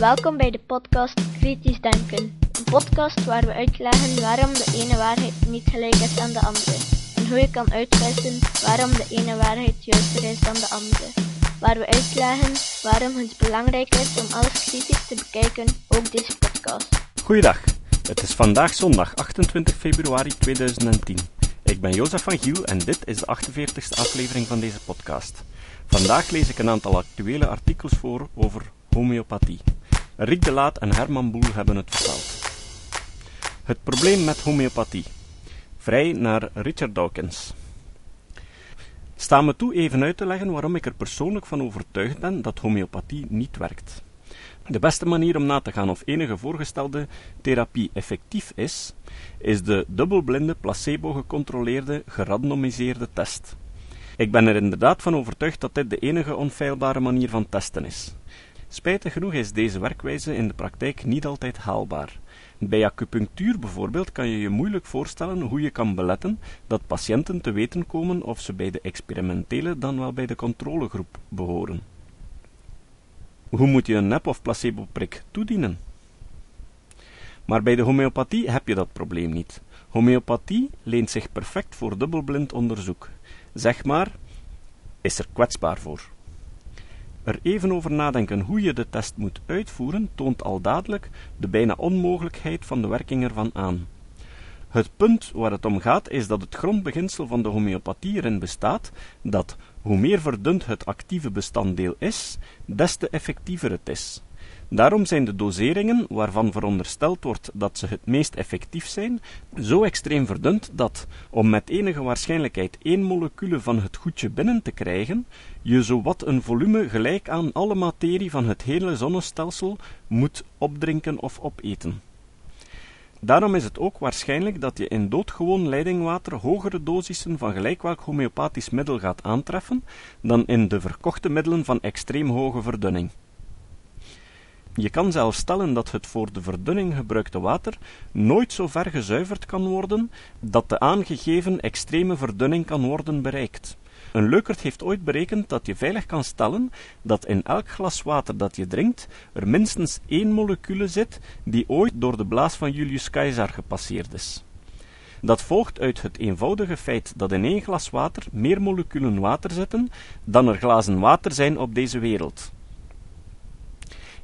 Welkom bij de podcast Kritisch Denken. Een podcast waar we uitleggen waarom de ene waarheid niet gelijk is aan de andere. En hoe je kan uitwissen waarom de ene waarheid juister is dan de andere. Waar we uitleggen waarom het belangrijk is om alles kritisch te bekijken, ook deze podcast. Goeiedag, het is vandaag zondag 28 februari 2010. Ik ben Jozef van Giel en dit is de 48e aflevering van deze podcast. Vandaag lees ik een aantal actuele artikels voor over homeopathie. Riek de Laat en Herman Boel hebben het verteld. Het probleem met homeopathie. Vrij naar Richard Dawkins. Sta me toe even uit te leggen waarom ik er persoonlijk van overtuigd ben dat homeopathie niet werkt. De beste manier om na te gaan of enige voorgestelde therapie effectief is, is de dubbelblinde, placebo-gecontroleerde, gerandomiseerde test. Ik ben er inderdaad van overtuigd dat dit de enige onfeilbare manier van testen is. Spijtig genoeg is deze werkwijze in de praktijk niet altijd haalbaar. Bij acupunctuur bijvoorbeeld kan je je moeilijk voorstellen hoe je kan beletten dat patiënten te weten komen of ze bij de experimentele dan wel bij de controlegroep behoren. Hoe moet je een nep- of placebo-prik toedienen? Maar bij de homeopathie heb je dat probleem niet. Homeopathie leent zich perfect voor dubbelblind onderzoek. Zeg maar, is er kwetsbaar voor. Er even over nadenken hoe je de test moet uitvoeren, toont al dadelijk de bijna onmogelijkheid van de werking ervan aan. Het punt waar het om gaat is dat het grondbeginsel van de homeopathie erin bestaat dat hoe meer verdund het actieve bestanddeel is, des te effectiever het is. Daarom zijn de doseringen, waarvan verondersteld wordt dat ze het meest effectief zijn, zo extreem verdund dat, om met enige waarschijnlijkheid één molecule van het goedje binnen te krijgen, je zowat een volume gelijk aan alle materie van het hele zonnestelsel moet opdrinken of opeten. Daarom is het ook waarschijnlijk dat je in doodgewoon leidingwater hogere dosissen van gelijk welk homeopathisch middel gaat aantreffen dan in de verkochte middelen van extreem hoge verdunning. Je kan zelfs stellen dat het voor de verdunning gebruikte water nooit zo ver gezuiverd kan worden dat de aangegeven extreme verdunning kan worden bereikt. Een leukert heeft ooit berekend dat je veilig kan stellen dat in elk glas water dat je drinkt er minstens één molecule zit die ooit door de blaas van Julius Caesar gepasseerd is. Dat volgt uit het eenvoudige feit dat in één glas water meer moleculen water zitten dan er glazen water zijn op deze wereld.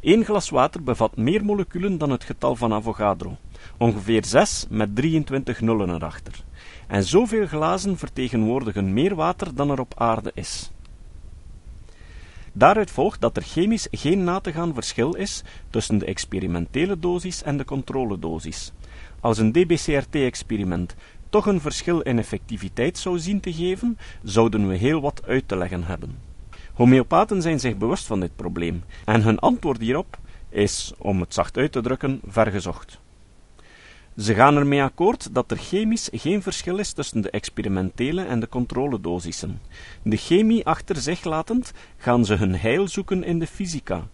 Eén glas water bevat meer moleculen dan het getal van Avogadro, ongeveer 6 met 23 nullen erachter. En zoveel glazen vertegenwoordigen meer water dan er op aarde is. Daaruit volgt dat er chemisch geen na te gaan verschil is tussen de experimentele dosis en de controledosis. Als een DBCRT-experiment toch een verschil in effectiviteit zou zien te geven, zouden we heel wat uit te leggen hebben. Homeopaten zijn zich bewust van dit probleem, en hun antwoord hierop is, om het zacht uit te drukken, vergezocht. Ze gaan ermee akkoord dat er chemisch geen verschil is tussen de experimentele en de controledosissen. De chemie achter zich latend gaan ze hun heil zoeken in de fysica.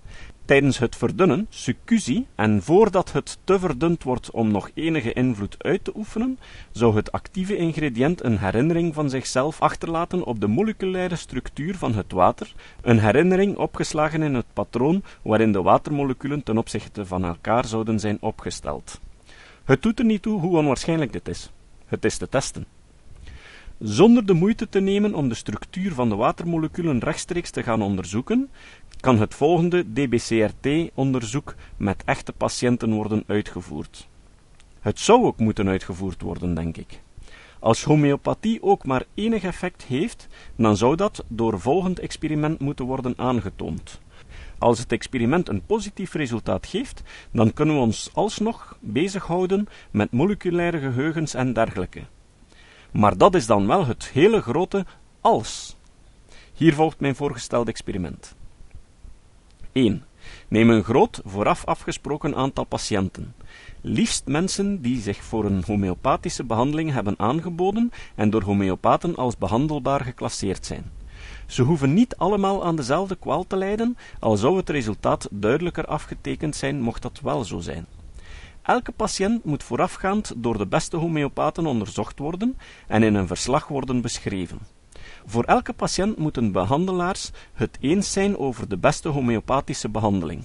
Tijdens het verdunnen, succusie, en voordat het te verdund wordt om nog enige invloed uit te oefenen, zou het actieve ingrediënt een herinnering van zichzelf achterlaten op de moleculaire structuur van het water, een herinnering opgeslagen in het patroon waarin de watermoleculen ten opzichte van elkaar zouden zijn opgesteld. Het doet er niet toe hoe onwaarschijnlijk dit is. Het is te testen. Zonder de moeite te nemen om de structuur van de watermoleculen rechtstreeks te gaan onderzoeken, kan het volgende DBCRT-onderzoek met echte patiënten worden uitgevoerd. Het zou ook moeten uitgevoerd worden, denk ik. Als homeopathie ook maar enig effect heeft, dan zou dat door volgend experiment moeten worden aangetoond. Als het experiment een positief resultaat geeft, dan kunnen we ons alsnog bezighouden met moleculaire geheugens en dergelijke. Maar dat is dan wel het hele grote als. Hier volgt mijn voorgestelde experiment. 1. Neem een groot, vooraf afgesproken aantal patiënten. Liefst mensen die zich voor een homeopathische behandeling hebben aangeboden en door homeopaten als behandelbaar geclasseerd zijn. Ze hoeven niet allemaal aan dezelfde kwaal te lijden, al zou het resultaat duidelijker afgetekend zijn, mocht dat wel zo zijn. Elke patiënt moet voorafgaand door de beste homeopaten onderzocht worden en in een verslag worden beschreven. Voor elke patiënt moeten behandelaars het eens zijn over de beste homeopathische behandeling.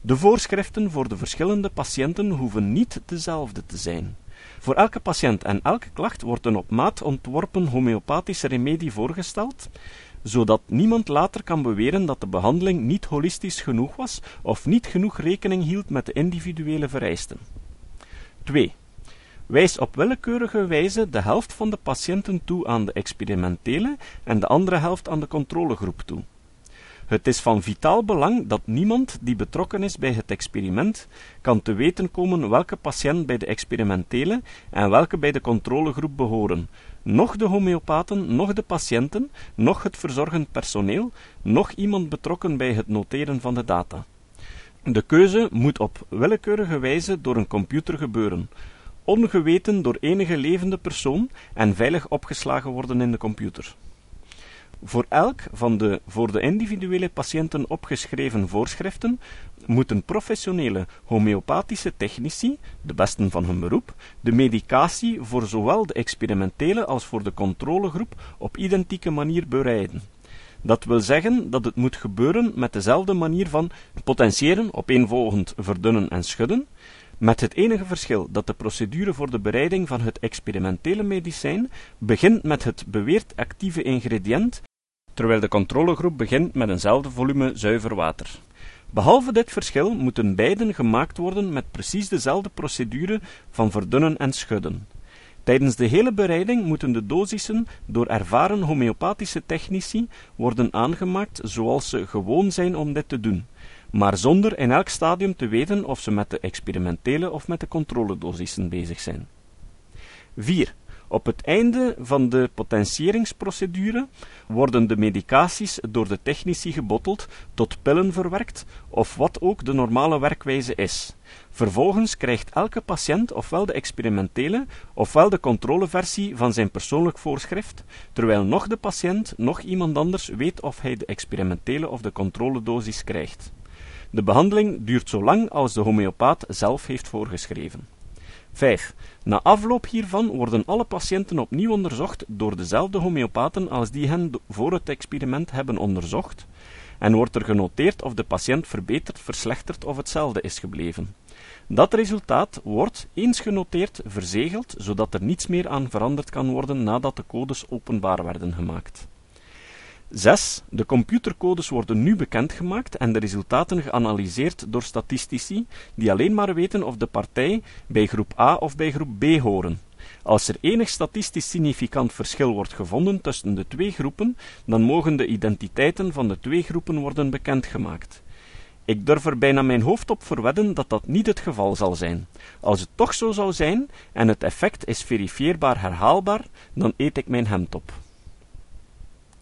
De voorschriften voor de verschillende patiënten hoeven niet dezelfde te zijn. Voor elke patiënt en elke klacht wordt een op maat ontworpen homeopathische remedie voorgesteld, zodat niemand later kan beweren dat de behandeling niet holistisch genoeg was of niet genoeg rekening hield met de individuele vereisten. 2. Wijs op willekeurige wijze de helft van de patiënten toe aan de experimentele en de andere helft aan de controlegroep toe. Het is van vitaal belang dat niemand die betrokken is bij het experiment kan te weten komen welke patiënt bij de experimentele en welke bij de controlegroep behoren, noch de homeopaten, noch de patiënten, noch het verzorgend personeel, noch iemand betrokken bij het noteren van de data. De keuze moet op willekeurige wijze door een computer gebeuren, ongeweten door enige levende persoon en veilig opgeslagen worden in de computer. Voor elk van de voor de individuele patiënten opgeschreven voorschriften moeten professionele homeopathische technici, de besten van hun beroep, de medicatie voor zowel de experimentele als voor de controlegroep op identieke manier bereiden. Dat wil zeggen dat het moet gebeuren met dezelfde manier van potentiëren, opeenvolgend verdunnen en schudden, met het enige verschil dat de procedure voor de bereiding van het experimentele medicijn begint met het beweerd actieve ingrediënt terwijl de controlegroep begint met eenzelfde volume zuiver water. Behalve dit verschil moeten beiden gemaakt worden met precies dezelfde procedure van verdunnen en schudden. Tijdens de hele bereiding moeten de dosissen door ervaren homeopathische technici worden aangemaakt zoals ze gewoon zijn om dit te doen, maar zonder in elk stadium te weten of ze met de experimentele of met de controledosissen bezig zijn. 4. Op het einde van de potentieringsprocedure worden de medicaties door de technici gebotteld, tot pillen verwerkt, of wat ook de normale werkwijze is. Vervolgens krijgt elke patiënt ofwel de experimentele ofwel de controleversie van zijn persoonlijk voorschrift, terwijl nog de patiënt nog iemand anders weet of hij de experimentele of de controledosis krijgt. De behandeling duurt zo lang als de homeopaat zelf heeft voorgeschreven. 5. Na afloop hiervan worden alle patiënten opnieuw onderzocht door dezelfde homeopaten als die hen voor het experiment hebben onderzocht, en wordt er genoteerd of de patiënt verbeterd, verslechterd of hetzelfde is gebleven. Dat resultaat wordt, eens genoteerd, verzegeld, zodat er niets meer aan veranderd kan worden nadat de codes openbaar werden gemaakt. 6. De computercodes worden nu bekendgemaakt en de resultaten geanalyseerd door statistici, die alleen maar weten of de partij bij groep A of bij groep B horen. Als er enig statistisch significant verschil wordt gevonden tussen de twee groepen, dan mogen de identiteiten van de twee groepen worden bekendgemaakt. Ik durf er bijna mijn hoofd op verwedden dat dat niet het geval zal zijn. Als het toch zo zou zijn en het effect is verifieerbaar herhaalbaar, dan eet ik mijn hemd op.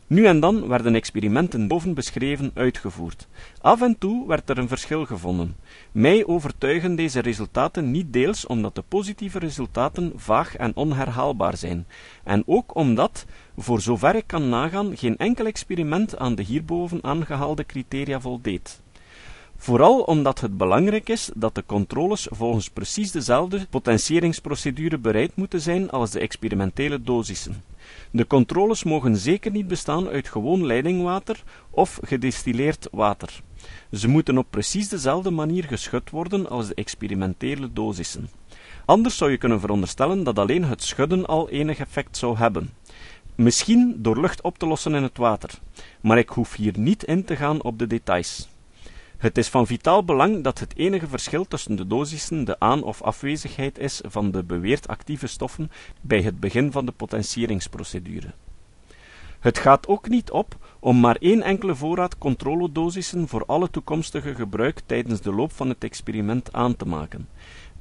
Nu en dan werden experimenten boven beschreven uitgevoerd. Af en toe werd er een verschil gevonden. Mij overtuigen deze resultaten niet deels omdat de positieve resultaten vaag en onherhaalbaar zijn, en ook omdat, voor zover ik kan nagaan, geen enkel experiment aan de hierboven aangehaalde criteria voldeed. Vooral omdat het belangrijk is dat de controles volgens precies dezelfde potentieringsprocedure bereid moeten zijn als de experimentele dosissen. De controles mogen zeker niet bestaan uit gewoon leidingwater of gedistilleerd water. Ze moeten op precies dezelfde manier geschud worden als de experimentele dosissen. Anders zou je kunnen veronderstellen dat alleen het schudden al enig effect zou hebben. Misschien door lucht op te lossen in het water, maar ik hoef hier niet in te gaan op de details. Het is van vitaal belang dat het enige verschil tussen de dosissen de aan- of afwezigheid is van de beweerd actieve stoffen bij het begin van de potentieringsprocedure. Het gaat ook niet op om maar één enkele voorraad controledosissen voor alle toekomstige gebruik tijdens de loop van het experiment aan te maken.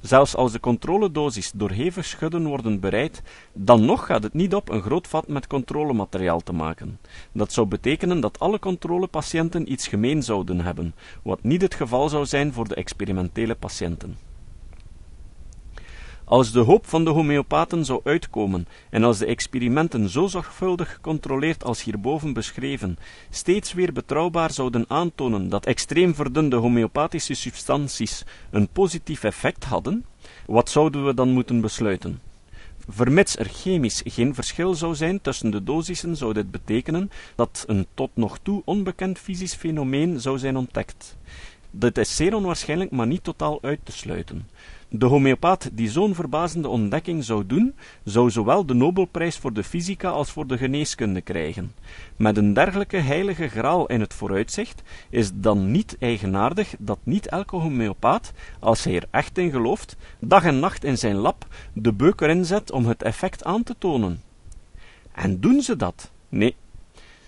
Zelfs als de controledosis door hevig schudden worden bereid, dan nog gaat het niet op een groot vat met controlemateriaal te maken. Dat zou betekenen dat alle controlepatiënten iets gemeen zouden hebben, wat niet het geval zou zijn voor de experimentele patiënten. Als de hoop van de homeopaten zou uitkomen en als de experimenten zo zorgvuldig gecontroleerd als hierboven beschreven steeds weer betrouwbaar zouden aantonen dat extreem verdunde homeopathische substanties een positief effect hadden, wat zouden we dan moeten besluiten? Vermits er chemisch geen verschil zou zijn tussen de dosissen, zou dit betekenen dat een tot nog toe onbekend fysisch fenomeen zou zijn ontdekt. dit is zeer onwaarschijnlijk, maar niet totaal uit te sluiten. De homeopaat die zo'n verbazende ontdekking zou doen, zou zowel de Nobelprijs voor de fysica als voor de geneeskunde krijgen. Met een dergelijke heilige graal in het vooruitzicht is dan niet eigenaardig dat niet elke homeopaat, als hij er echt in gelooft, dag en nacht in zijn lab de beuk erin zet om het effect aan te tonen. En doen ze dat? Nee,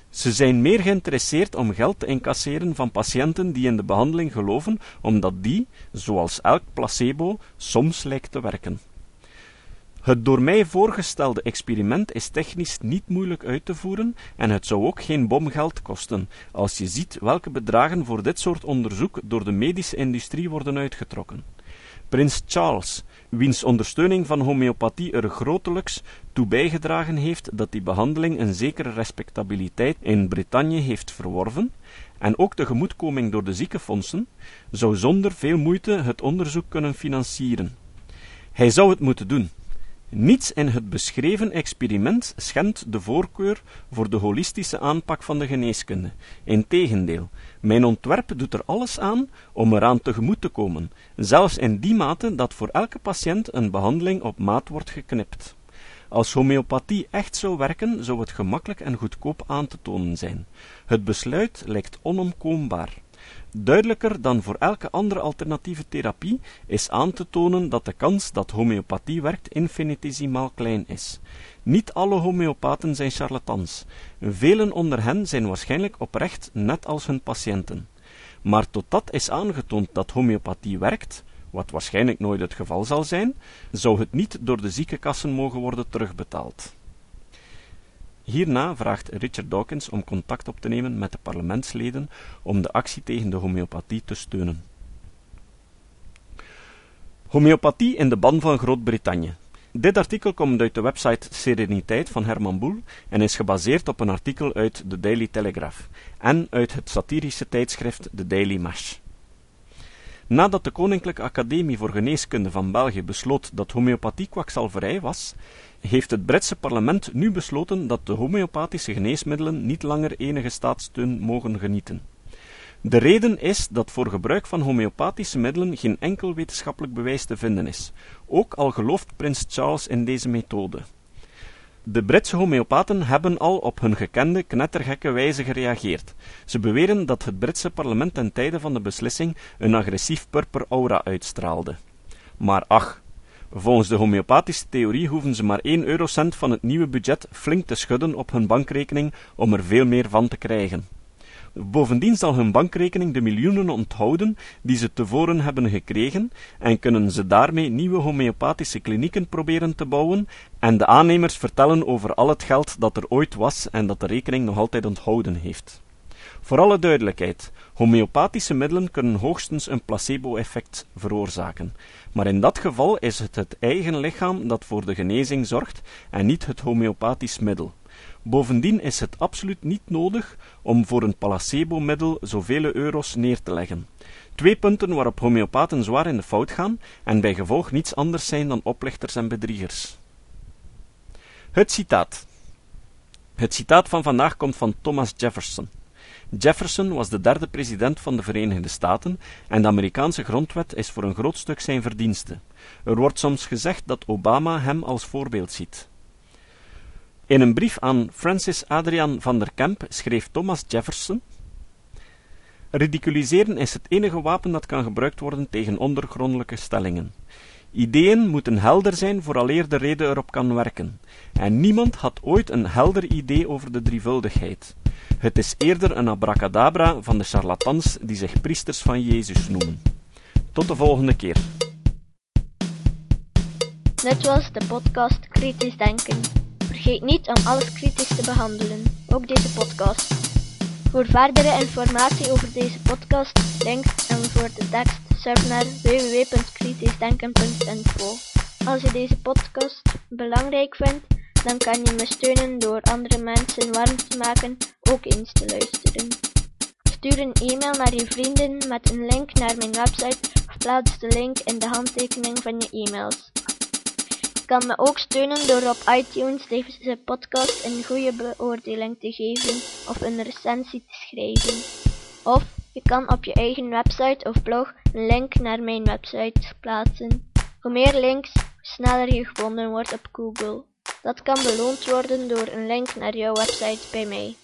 ze zijn meer geïnteresseerd om geld te incasseren van patiënten die in de behandeling geloven, omdat die, zoals elk placebo, soms lijkt te werken. Het door mij voorgestelde experiment is technisch niet moeilijk uit te voeren en het zou ook geen bomgeld kosten, als je ziet welke bedragen voor dit soort onderzoek door de medische industrie worden uitgetrokken. Prins Charles, wiens ondersteuning van homeopathie er grotelijks toe bijgedragen heeft dat die behandeling een zekere respectabiliteit in Brittannië heeft verworven, en ook de gemoedkoming door de ziekenfondsen, zou zonder veel moeite het onderzoek kunnen financieren. Hij zou het moeten doen, niets in het beschreven experiment schendt de voorkeur voor de holistische aanpak van de geneeskunde. Integendeel, mijn ontwerp doet er alles aan om eraan tegemoet te komen, zelfs in die mate dat voor elke patiënt een behandeling op maat wordt geknipt. Als homeopathie echt zou werken, zou het gemakkelijk en goedkoop aan te tonen zijn. Het besluit lijkt onomkoombaar. Duidelijker dan voor elke andere alternatieve therapie is aan te tonen dat de kans dat homeopathie werkt infinitesimaal klein is. Niet alle homeopaten zijn charlatans. Velen onder hen zijn waarschijnlijk oprecht, net als hun patiënten. Maar totdat is aangetoond dat homeopathie werkt, wat waarschijnlijk nooit het geval zal zijn, zou het niet door de ziekenkassen mogen worden terugbetaald. Hierna vraagt Richard Dawkins om contact op te nemen met de parlementsleden om de actie tegen de homeopathie te steunen. Homeopathie in de ban van Groot-Brittannië. Dit artikel komt uit de website Sereniteit van Herman Boel en is gebaseerd op een artikel uit de Daily Telegraph en uit het satirische tijdschrift The Daily Mash. Nadat de Koninklijke Academie voor Geneeskunde van België besloot dat homeopathie kwakzalverij was, heeft het Britse parlement nu besloten dat de homeopathische geneesmiddelen niet langer enige staatssteun mogen genieten. De reden is dat voor gebruik van homeopathische middelen geen enkel wetenschappelijk bewijs te vinden is, ook al gelooft prins Charles in deze methode. De Britse homeopaten hebben al op hun gekende knettergekke wijze gereageerd. Ze beweren dat het Britse parlement ten tijde van de beslissing een agressief purper aura uitstraalde. Maar ach, volgens de homeopathische theorie hoeven ze maar één eurocent van het nieuwe budget flink te schudden op hun bankrekening om er veel meer van te krijgen. Bovendien zal hun bankrekening de miljoenen onthouden die ze tevoren hebben gekregen en kunnen ze daarmee nieuwe homeopathische klinieken proberen te bouwen en de aannemers vertellen over al het geld dat er ooit was en dat de rekening nog altijd onthouden heeft. Voor alle duidelijkheid, homeopathische middelen kunnen hoogstens een placebo-effect veroorzaken, maar in dat geval is het het eigen lichaam dat voor de genezing zorgt en niet het homeopathisch middel. Bovendien is het absoluut niet nodig om voor een placebo-middel zoveel euro's neer te leggen. Twee punten waarop homeopaten zwaar in de fout gaan en bij gevolg niets anders zijn dan oplichters en bedriegers. Het citaat. Het citaat van vandaag komt van Thomas Jefferson. Jefferson was de derde president van de Verenigde Staten en de Amerikaanse grondwet is voor een groot stuk zijn verdienste. Er wordt soms gezegd dat Obama hem als voorbeeld ziet. In een brief aan Francis Adrian van der Kemp schreef Thomas Jefferson Ridiculiseren is het enige wapen dat kan gebruikt worden tegen ondergrondelijke stellingen. Ideeën moeten helder zijn vooraleer de reden erop kan werken. En niemand had ooit een helder idee over de drievuldigheid. Het is eerder een abracadabra van de charlatans die zich priesters van Jezus noemen. Tot de volgende keer. Dit was de podcast Kritisch Denken. Vergeet niet om alles kritisch te behandelen, ook deze podcast. Voor verdere informatie over deze podcast, links en voor de tekst, surf naar www.kritischdenken.info. Als je deze podcast belangrijk vindt, dan kan je me steunen door andere mensen warm te maken ook eens te luisteren. Stuur een e-mail naar je vrienden met een link naar mijn website of plaats de link in de handtekening van je e-mails kan me ook steunen door op iTunes deze podcast een goede beoordeling te geven of een recensie te schrijven. Of Je kan op je eigen website of blog een link naar mijn website plaatsen. Hoe meer links, hoe sneller je gevonden wordt op Google. Dat kan beloond worden door een link naar jouw website bij mij.